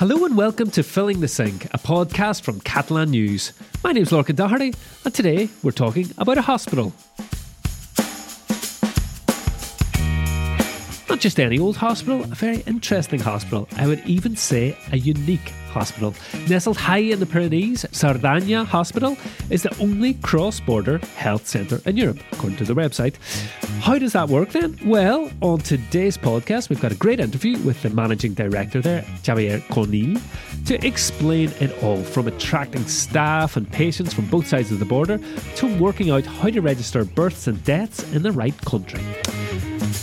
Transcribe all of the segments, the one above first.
Hello and welcome to Filling the Sink, a podcast from Catalan News. My name's Lorcan Doherty, and today we're talking about a hospital. Just any old hospital, a very interesting hospital. I would even say a unique hospital. Nestled high in the Pyrenees, Cerdanya Hospital is the only cross border health centre in Europe, according to the website. How does that work then? Well, on today's podcast, we've got a great interview with the managing director there, Javier Conill, to explain it all from attracting staff and patients from both sides of the border to working out how to register births and deaths in the right country.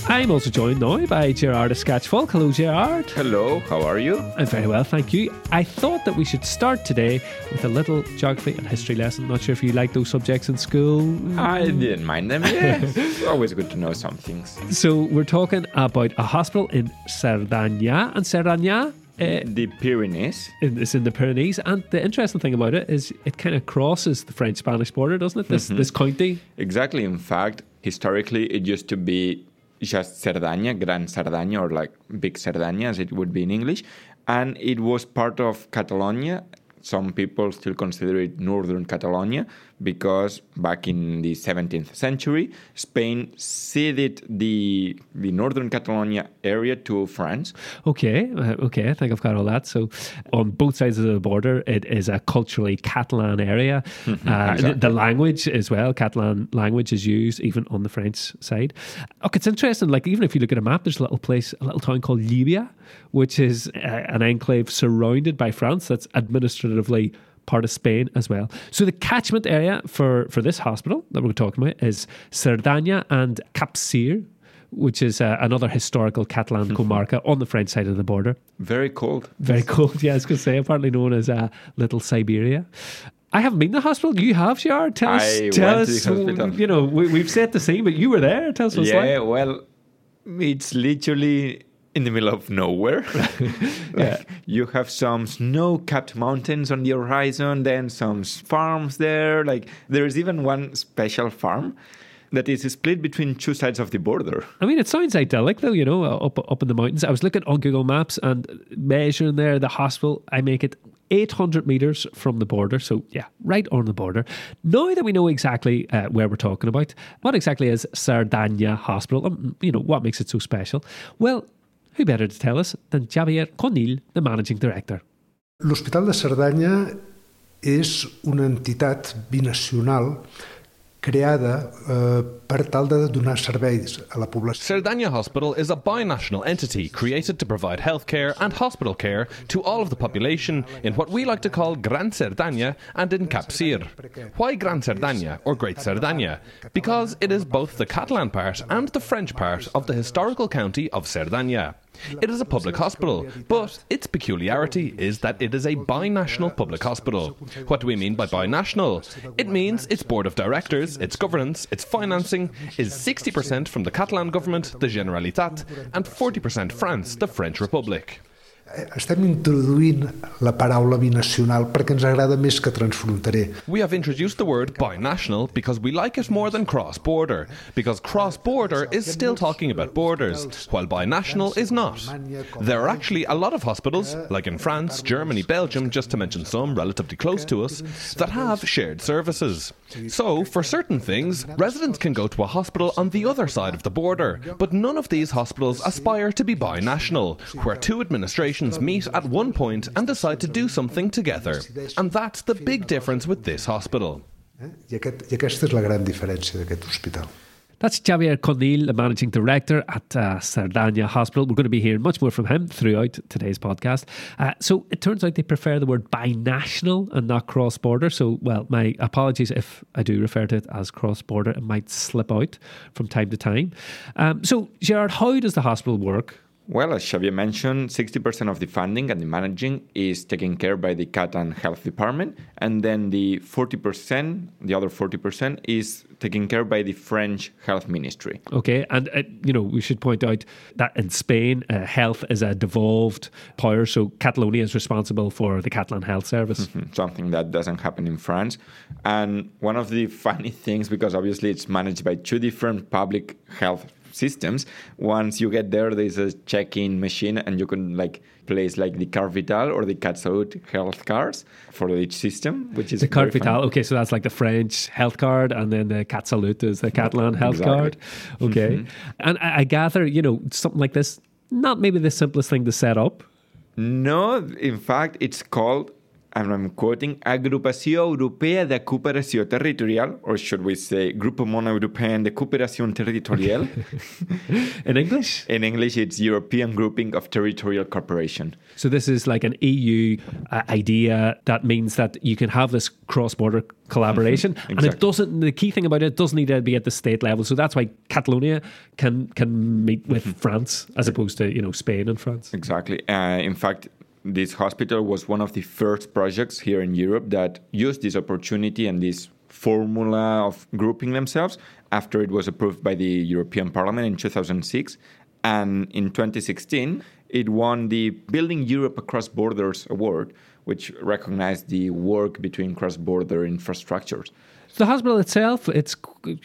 I'm also joined now by Gerard Escaich Folch. Hello, Gerard. Hello, how are you? I'm very well, thank you. I thought that we should start today with a little geography and history lesson. Not sure if you like those subjects in school. I didn't mind them, yeah. it's always good to know some things. So, we're talking about a hospital in Cerdanya, and Cerdanya uh, the Pyrenees. It's in the Pyrenees, and the interesting thing about it is it kind of crosses the French-Spanish border, doesn't it? This mm-hmm. this county. Exactly. In fact, historically, it used to be just Cerdanya, Gran Cerdanya, or like Big Cerdanya, as it would be in English. And it was part of Catalonia. Some people still consider it Northern Catalonia because back in the 17th century, Spain ceded the the northern Catalonia area to France. Okay, uh, okay, I think I've got all that. So, on both sides of the border, it is a culturally Catalan area. Mm-hmm, uh, exactly. the, the, language as well, Catalan language is used even on the French side. Okay, it's interesting. Like even if you look at a map, there's a little place, a little town called Llívia, which is uh, an enclave surrounded by France. That's administratively part of Spain as well. So the catchment area for, for this hospital that we're talking about is Cerdanya and Capcir, which is uh, another historical Catalan comarca on the French side of the border. Very cold. Very cold, yeah, I was going to say, apparently known as uh, Little Siberia. I haven't been to the hospital. You have, Gerard. Tell us. I tell us. You know, we, have set the scene, but you were there. Tell us what's yeah, like. well, it's literally in the middle of nowhere. like yeah. You have some snow capped mountains on the horizon, then some farms there. Like there's even one special farm that is split between two sides of the border. I mean, it sounds idyllic though, you know, up up in the mountains. I was looking on Google Maps and measuring there the hospital. I make it 800 meters from the border. So, yeah, right on the border. Now that we know exactly uh, where we're talking about, what exactly is Cerdanya Hospital? Um, you know, what makes it so special? Well, who better to tell us than Xavier Conill, the managing director? L'Hospital de Cerdanya és una entitat binacional creada eh, per tal de donar serveis a la població. Cerdanya Hospital is a binational entity created to provide healthcare and hospital care to all of the population in what we like to call Gran Cerdanya and in Capcir. Why Gran Cerdanya or Great Cerdanya? Because it is both the Catalan part and the French part of the historical county of Cerdanya. It is a public hospital, but its peculiarity is that it is a binational public hospital. What do we mean by binational? It means its board of directors, its governance, its financing is 60% from the Catalan government, the Generalitat, and 40% France, the French Republic. Estem introduint la paraula binacional perquè ens agrada més que transfronterer. We have introduced the word binational because we like it more than cross-border, because cross-border is still talking about borders, while binational is not. There are actually a lot of hospitals, like in France, Germany, Belgium, just to mention some relatively close to us, that have shared services. So, for certain things, residents can go to a hospital on the other side of the border, but none of these hospitals aspire to be binational, where two administrations meet at one point and decide to do something together. And that's the big difference with this hospital. I, aquest, I aquesta és la gran diferència d'aquest hospital. That's Xavier Conill, the managing director at uh, Cerdanya Hospital. We're going to be hearing much more from him throughout today's podcast. Uh, so it turns out they prefer the word binational and not cross border. So, well, my apologies if I do refer to it as cross border. It might slip out from time to time. Um, so, Gerard, how does the hospital work? Well, as Xavier mentioned, 60% of the funding and the managing is taken care by the Catalan Health Department, and then the 40%, the other 40%, is taken care by the French Health Ministry. Okay, and uh, you know we should point out that in Spain, uh, health is a devolved power, so Catalonia is responsible for the Catalan Health Service. Mm-hmm. Something that doesn't happen in France. And one of the funny things, because obviously it's managed by two different public health systems. Once you get there, there's a check-in machine, and you can like place like the Carte Vitale or the CatSalut health cards for each system, which is The fun. Vital, okay, so that's like the French health card, and then the CatSalut is the Catalan health Exactly. Mm-hmm. card. Okay. And I, I gather, you know, something like this, not maybe the simplest thing to set up. No, in fact, it's called, and I'm quoting, Agrupació Europea de Cooperació Territorial, or should we say Grupo Monoeuropeu de Cooperación Territorial? In English? In English, it's European Grouping of Territorial Cooperation. So this is like an EU uh, idea that means that you can have this cross-border collaboration, and it doesn't. The key thing about it, it doesn't need to be at the state level. So that's why Catalonia can can meet with France as opposed to you know Spain and France. Exactly. Uh, in fact, this hospital was one of the first projects here in Europe that used this opportunity and this formula of grouping themselves after it was approved by the European Parliament in 2006. And in 2016, it won the Building Europe Across Borders Award, which recognized the work between cross border infrastructures. The hospital itself, it's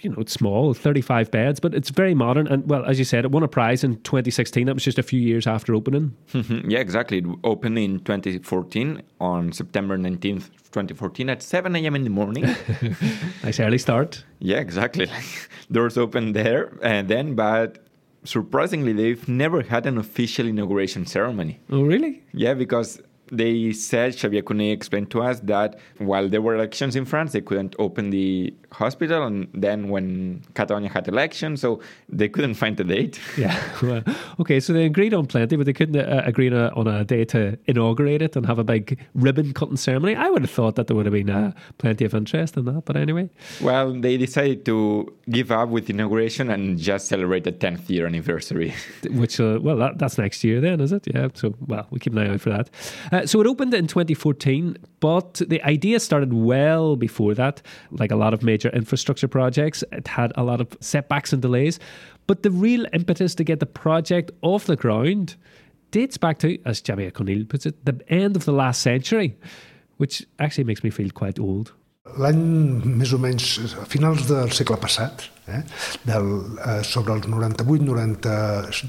you know it's small, thirty-five beds, but it's very modern. And well, as you said, it won a prize in 2016. That was just a few years after opening. Mhm. Yeah, exactly. It opened in 2014 on September 19th, 2014 at 7 a.m. in the morning. Nice early start. Yeah, exactly. Like doors open there and then, but surprisingly, they've never had an official inauguration ceremony. Oh, really? Yeah, because they said Xavier Conill explained to us that while there were elections in France, they couldn't open the hospital, and then when Catalonia had elections, so they couldn't find a date. Yeah. Well, okay, so they agreed on plenty, but they couldn't uh, agree on a, on a day to inaugurate it and have a big ribbon cutting ceremony. I would have thought that there would have been uh, plenty of interest in that, but anyway. Well, they decided to give up with inauguration and just celebrate the 10th year anniversary. Which, uh, well, that, that's next year then, is it? Yeah. So, well, we keep an eye out for that. Uh, so it opened in 2014, but the idea started well before that. Like a lot of major infrastructure projects, it had a lot of setbacks and delays. But the real impetus to get the project off the ground dates back to, as Xavier Conill puts it, the end of the last century, which actually makes me feel quite old. L'any més o menys a finals del segle passat, eh, del, eh, sobre els 98, 90,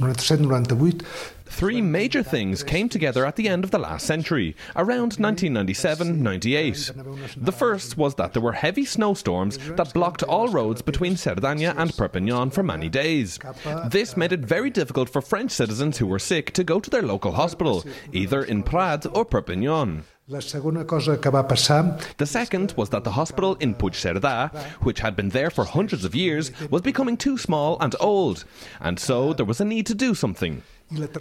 97, 98, Three major things came together at the end of the last century, around 1997 98. The first was that there were heavy snowstorms that blocked all roads between Cerdanya and Perpignan for many days. This made it very difficult for French citizens who were sick to go to their local hospital, either in Prades or Perpignan. The second was that the hospital in Puigcerdà, which had been there for hundreds of years, was becoming too small and old, and so there was a need to do something.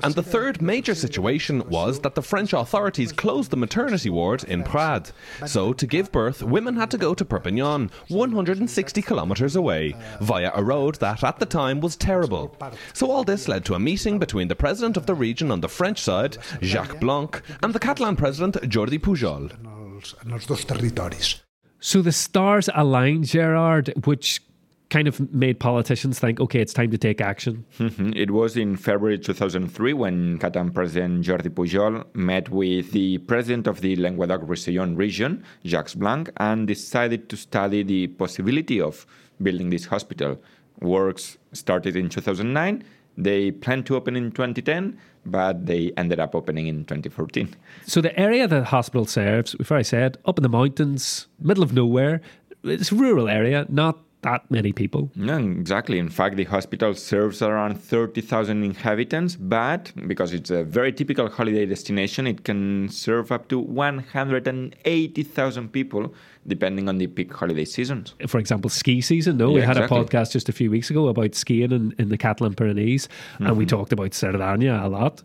And the third major situation was that the French authorities closed the maternity ward in Prades. So, to give birth, women had to go to Perpignan, 160 kilometres away, via a road that at the time was terrible. So, all this led to a meeting between the president of the region on the French side, Jacques Blanc, and the Catalan president, Jordi Pujol. en els, en els dos territoris. So the stars aligned, Gerard, which kind of made politicians think, okay, it's time to take action. Mhm. It was in February 2003 when Catalan President Jordi Pujol met with the president of the Languedoc-Roussillon region, Jacques Blanc, and decided to study the possibility of building this hospital. Works started in 2009. They planned to open in 2010, but they ended up opening in 2014. So the area the hospital serves, before I said, up in the mountains, middle of nowhere, it's a rural area, not that many people. No, exactly. In fact, the hospital serves around 30,000 inhabitants, but because it's a very typical holiday destination, it can serve up to 180,000 people, depending on the peak holiday seasons. For example, ski season. No, we had exactly. a podcast just a few weeks ago about skiing in, in the Catalan Pyrenees, and Mm-hmm. we talked about Cerdanya a lot.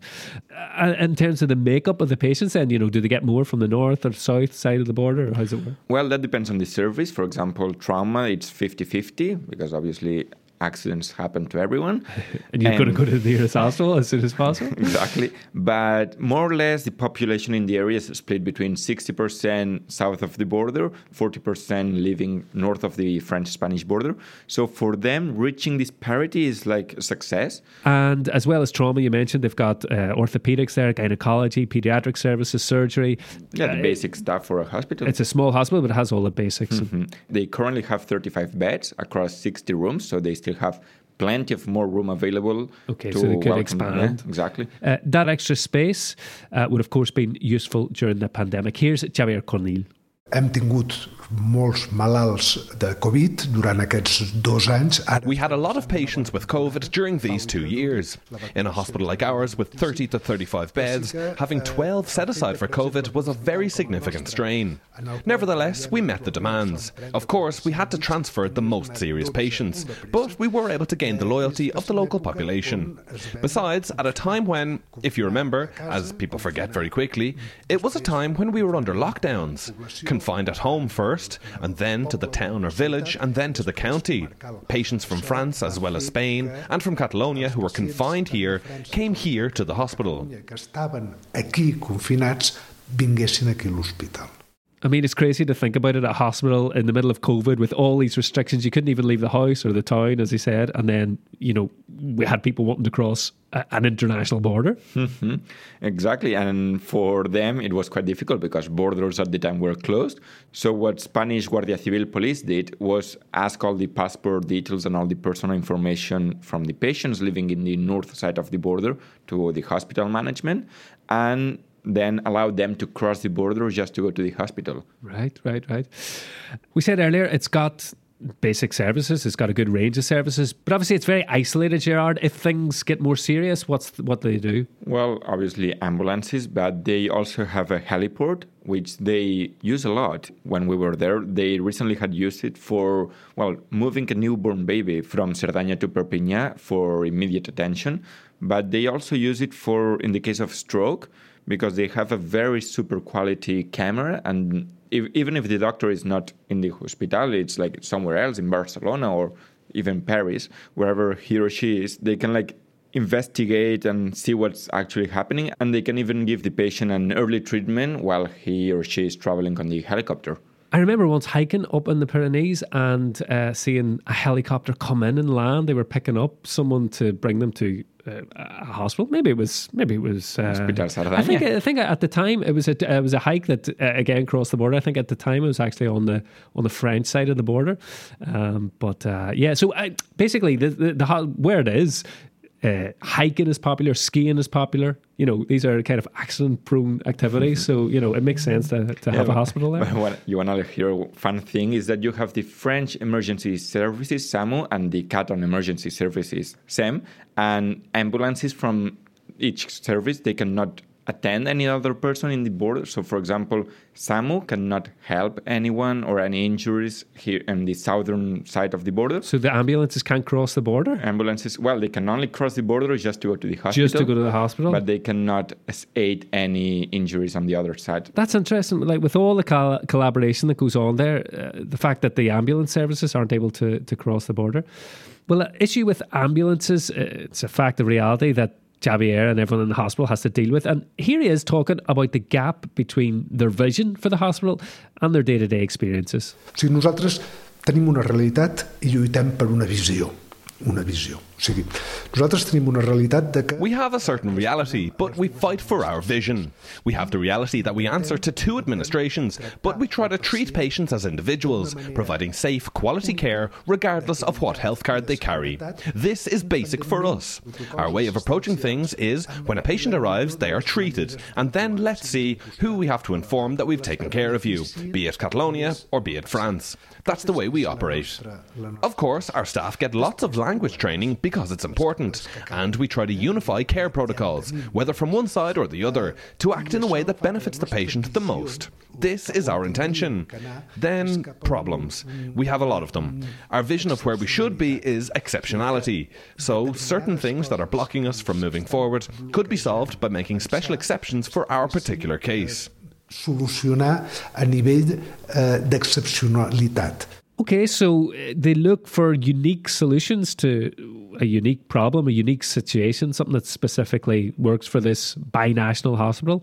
Uh, in terms of the makeup of the patients, then, you know, do they get more from the north or south side of the border, or how's it work? Well, that depends on the service. For example, trauma, it's 50 50, because obviously accidents happen to everyone. And you've got to go to the nearest hospital as soon as possible. exactly. But more or less, the population in the area is split between 60% south of the border, 40% living north of the French Spanish border. So for them, reaching this parity is like a success. And as well as trauma, you mentioned they've got uh, orthopedics there, gynecology, pediatric services, surgery. Yeah, the Uh, basic stuff for a hospital. It's a small hospital, but it has all the basics. Mhm. They currently have 35 beds across 60 rooms, so they still have plenty of more room available. Okay, to so they could welcome- expand. Yeah, exactly. Uh, that extra space uh, would, of course, been useful during the pandemic. Here's Javier Conill. Hem tingut molts malalts de Covid durant aquests dos anys. We had a lot of patients with COVID during these two years. In a hospital like ours with 30 to 35 beds, having 12 set aside for COVID was a very significant strain. Nevertheless, we met the demands. Of course, we had to transfer the most serious patients, but we were able to gain the loyalty of the local population. Besides, at a time when, if you remember, as people forget very quickly, it was a time when we were under lockdowns, confined at home first, and then to the town or village, and then to the county. Patients from France as well as Spain and from Catalonia who were confined here came here to the hospital. I mean, it's crazy to think about it. at A hospital in the middle of COVID with all these restrictions. You couldn't even leave the house or the town, as he said. And then, you know, we had people wanting to cross a, an international border. Mhm. Exactly. And for them, it was quite difficult because borders at the time were closed. So, what Spanish Guardia Civil police did was ask all the passport details and all the personal information from the patients living in the north side of the border to the hospital management and then allow them to cross the border just to go to the hospital. Right, right, right. We said earlier it's got basic services. It's got a good range of services, but obviously it's very isolated. Gerard, if things get more serious, what's what do they do? Well, obviously ambulances, but they also have a heliport, which they use a lot. When we were there, they recently had used it for, well, moving a newborn baby from Cerdanya to Perpignan for immediate attention. But they also use it for, in the case of stroke, because they have a very super quality camera and if, even if the doctor is not in the hospital it's like somewhere else in barcelona or even paris wherever he or she is they can like investigate and see what's actually happening and they can even give the patient an early treatment while he or she is traveling on the helicopter I remember once hiking up in the Pyrenees and uh, seeing a helicopter come in and land. They were picking up someone to bring them to a hospital. Maybe it was. Maybe it was. Uh, I think. I think at the time it was a it was a hike that uh, again crossed the border. I think at the time it was actually on the on the French side of the border. Um, but uh, yeah, so I, basically the, the, the where it is. Uh, hiking is popular, skiing is popular. You know, these are kind of accident-prone activities, so you know it makes sense to, to have a hospital there. what you want to hear a fun thing is that you have the French emergency services SAMU and the Catalan emergency services SEM and ambulances from each service they cannot attend any other person in the border. So for example, SAMU cannot help anyone or any injuries here in the southern side of the border. So the ambulances can't cross the border Ambulances, well, they can only cross the border just to go to the hospital. just to go to the hospital. But they cannot aid any injuries on the other side. That's interesting. Like with all the col- collaboration that goes on there, uh, the fact that the ambulance services aren't able to to cross the border. Well, the issue with ambulances, uh, it's a fact of reality that Javier and everyone in the hospital has to deal with. And here he is talking about the gap between their vision for the hospital and their day to day experiences. O nosaltres tenim una realitat i lluitem per una visió. Una visió. O sigui, nosaltres tenim una realitat de que... We have a certain reality, but we fight for our vision. We have the reality that we answer to two administrations, but we try to treat patients as individuals, providing safe, quality care regardless of what health card they carry. This is basic for us. Our way of approaching things is when a patient arrives, they are treated, and then let's see who we have to inform that we've taken care of you, be it Catalonia or be it France. That's the way we operate. Of course, our staff get lots of language training because it's important, and we try to unify care protocols, whether from one side or the other, to act in a way that benefits the patient the most. This is our intention. Then, problems. We have a lot of them. Our vision of where we should be is exceptionality. So, certain things that are blocking us from moving forward could be solved by making special exceptions for our particular case. solucionar a nivell eh, d'excepcionalitat. Okay, so uh, they look for unique solutions to a unique problem, a unique situation, something that specifically works for this binational hospital.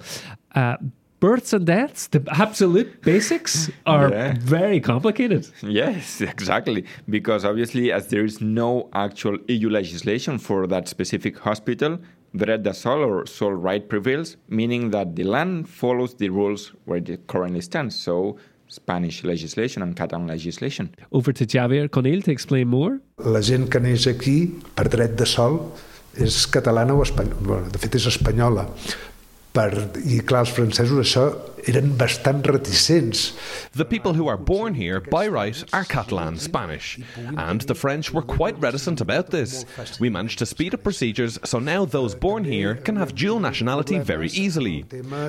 Uh, births and deaths, the absolute basics, are Yeah. very complicated. Yes, exactly. Because obviously, as there is no actual EU legislation for that specific hospital, dret de sol or sole right prevails, meaning that the land follows the rules where it currently stands. So Spanish legislation and Catalan legislation. Over to Javier Conil to explain more. La gent que neix aquí, per dret de sol, és catalana o espanyola. Bueno, de fet, és espanyola. Per, I clar, els francesos això eren bastant reticents. The people who are born here by right are Catalan Spanish, and the French were quite reticent about this. We managed to speed up procedures so now those born here can have dual nationality very easily.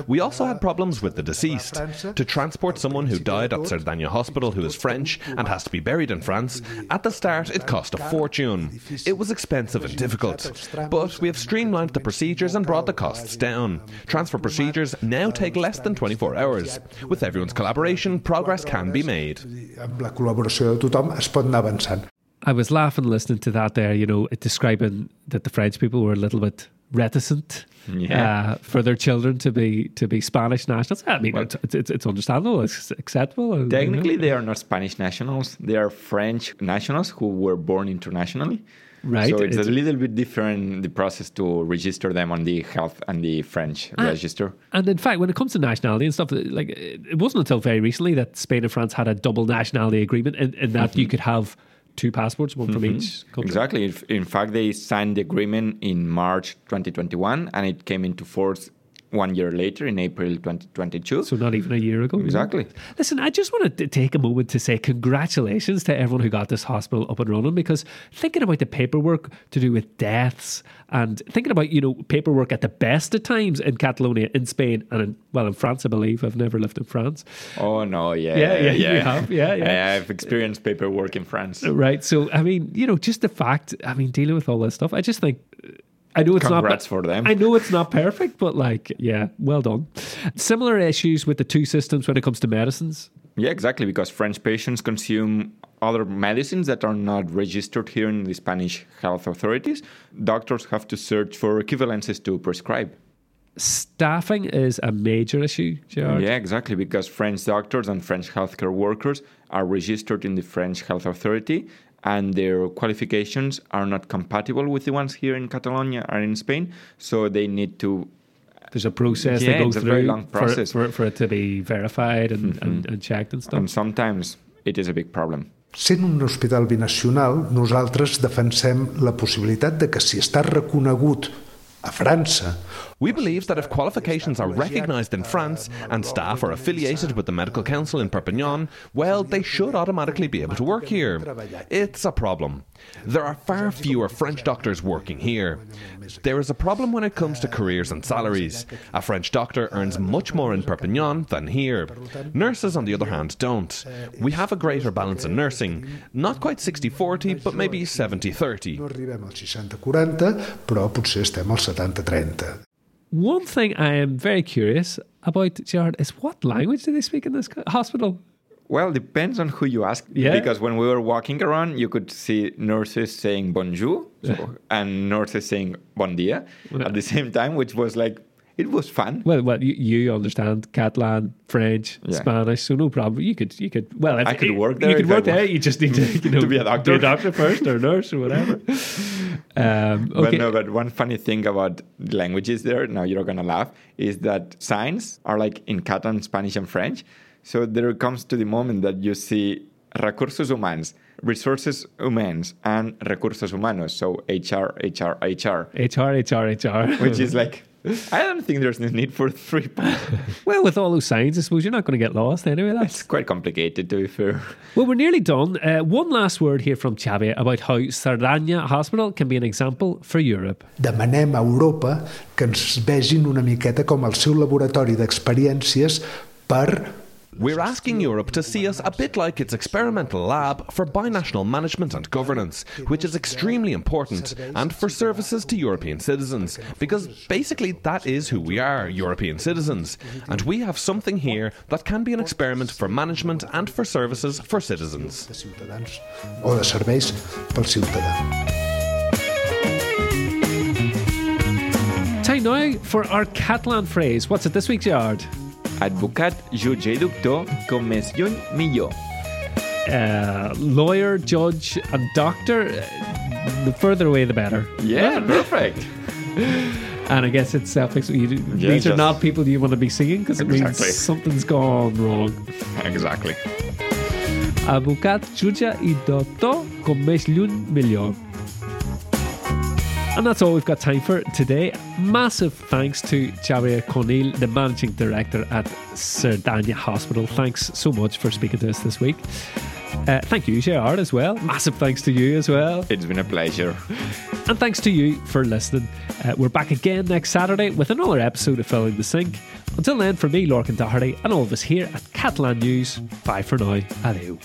We also had problems with the deceased. To transport someone who died at Cerdagne Hospital who is French and has to be buried in France, at the start it cost a fortune. It was expensive and difficult, but we have streamlined the procedures and brought the costs down. Transfer procedures now take less than 24 hours. With everyone's collaboration, progress can be made. Amb la col·laboració de tothom es pot anar avançant. I was laughing listening to that there, you know, it describing that the French people were a little bit reticent Yeah. uh, for their children to be to be Spanish nationals. I mean, it's, it's, it's understandable, it's acceptable. you know. Technically, they are not Spanish nationals. They are French nationals who were born internationally. Right. So it's, It's- a little bit different the process to register them on the health and the French Ah. register. And in fact, when it comes to nationality and stuff, like it wasn't until very recently that Spain and France had a double nationality agreement, in, in that you could have two passports, one from each country. Exactly. In fact, they signed the agreement in March 2021, and it came into force one year later in April 2022. So not even a year ago. Exactly. Listen, I just wanted to take a moment to say congratulations to everyone who got this hospital up and running because thinking about the paperwork to do with deaths and thinking about, you know, paperwork at the best of times in Catalonia, in Spain, and in, well, in France, I believe. I've never lived in France. Oh no! Yeah, Yeah, yeah, you have. Yeah, yeah. I've experienced paperwork in France. Right. So, I mean, you know, just the fact, I mean, dealing with all this stuff, I just think. I know it's Congrats not for them. I know it's not perfect, but like, yeah, well done. Similar issues with the two systems when it comes to medicines. Yeah, exactly. Because French patients consume other medicines that are not registered here in the Spanish health authorities. Doctors have to search for equivalences to prescribe. Staffing is a major issue, Gerard. Yeah, exactly. Because French doctors and French healthcare workers are registered in the French health authority, and their qualifications are not compatible with the ones here in Catalonia or in Spain. So they need to There's a process Yeah, they go it's a through very long process. For, for, it to be verified and, mm-hmm. and, and checked and stuff. and sometimes it is a big problem. Sent un hospital binacional, nosaltres defensem la possibilitat de que si està reconegut a França We believe that if qualifications are recognised in France and staff are affiliated with the Medical Council in Perpignan, well, they should automatically be able to work here. It's a problem. There are far fewer French doctors working here. There is a problem when it comes to careers and salaries. A French doctor earns much more in Perpignan than here. Nurses, on the other hand, don't. We have a greater balance in nursing. Not quite 60 40, but maybe 70 30. no arribem al 60-40, però potser estem al 70-30. One thing I am very curious about, Gerard, is what language do they speak in this hospital? Well, depends on who you ask. Yeah. Because when we were walking around, you could see nurses saying bonjour so- and nurses saying bon dia at the same time, which was like, it was fun. Well, well, you, you understand Catalan, French, Yeah. Spanish, so no problem. You could, you could. Well, I could work there. You could work there. You just need to, you know, To be a doctor. Be a doctor first, or nurse, or whatever. Um, But no, but one funny thing about languages there, now you're gonna laugh, is that signs are like in Catalan, Spanish, and French. So there comes to the moment that you see recursos humans, resources humans, and recursos humanos. So HR, HR, HR, HR, HR, HR. which is like, I don't think there's no need for three well, with all those signs, I suppose you're not going to get lost anyway. That's It's quite complicated, to be fair. Well, we're nearly done. Uh, one last word here from Xavi about how Sardanya Hospital can be an example for Europe. Demanem a Europa que ens vegin una miqueta com el seu laboratori d'experiències per We're asking Europe to see us a bit like its experimental lab for binational management and governance, which is extremely important, and for services to European citizens, because basically that is who we are, European citizens. And we have something here that can be an experiment for management and for services for citizens. de ciutadans o de serveis pel ciutadà. Time now for our Catalan phrase. What's it this week, Gerard? Advocat, jutge i doctor, com més lluny, millor. Uh, lawyer, judge, and doctor. Uh, The further away, the better. Yeah, perfect. And I guess it's self explanatory. Yeah, These are not people you want to be seeing because it Exactly. means something's gone wrong. Exactly. Advocat jutge i doctor com més lluny millor. And that's all we've got time for today. Massive thanks to Javier Conill, the managing director at Cerdanya Hospital. Thanks so much for speaking to us this week. Uh, thank you, Gerard, as well. Massive thanks to you as well. It's been a pleasure. And thanks to you for listening. Uh, we're back again next Saturday with another episode of Filling the Sink. Until then, for me, Lorcan Doherty, and all of us here at Catalan News, bye for now. Adieu.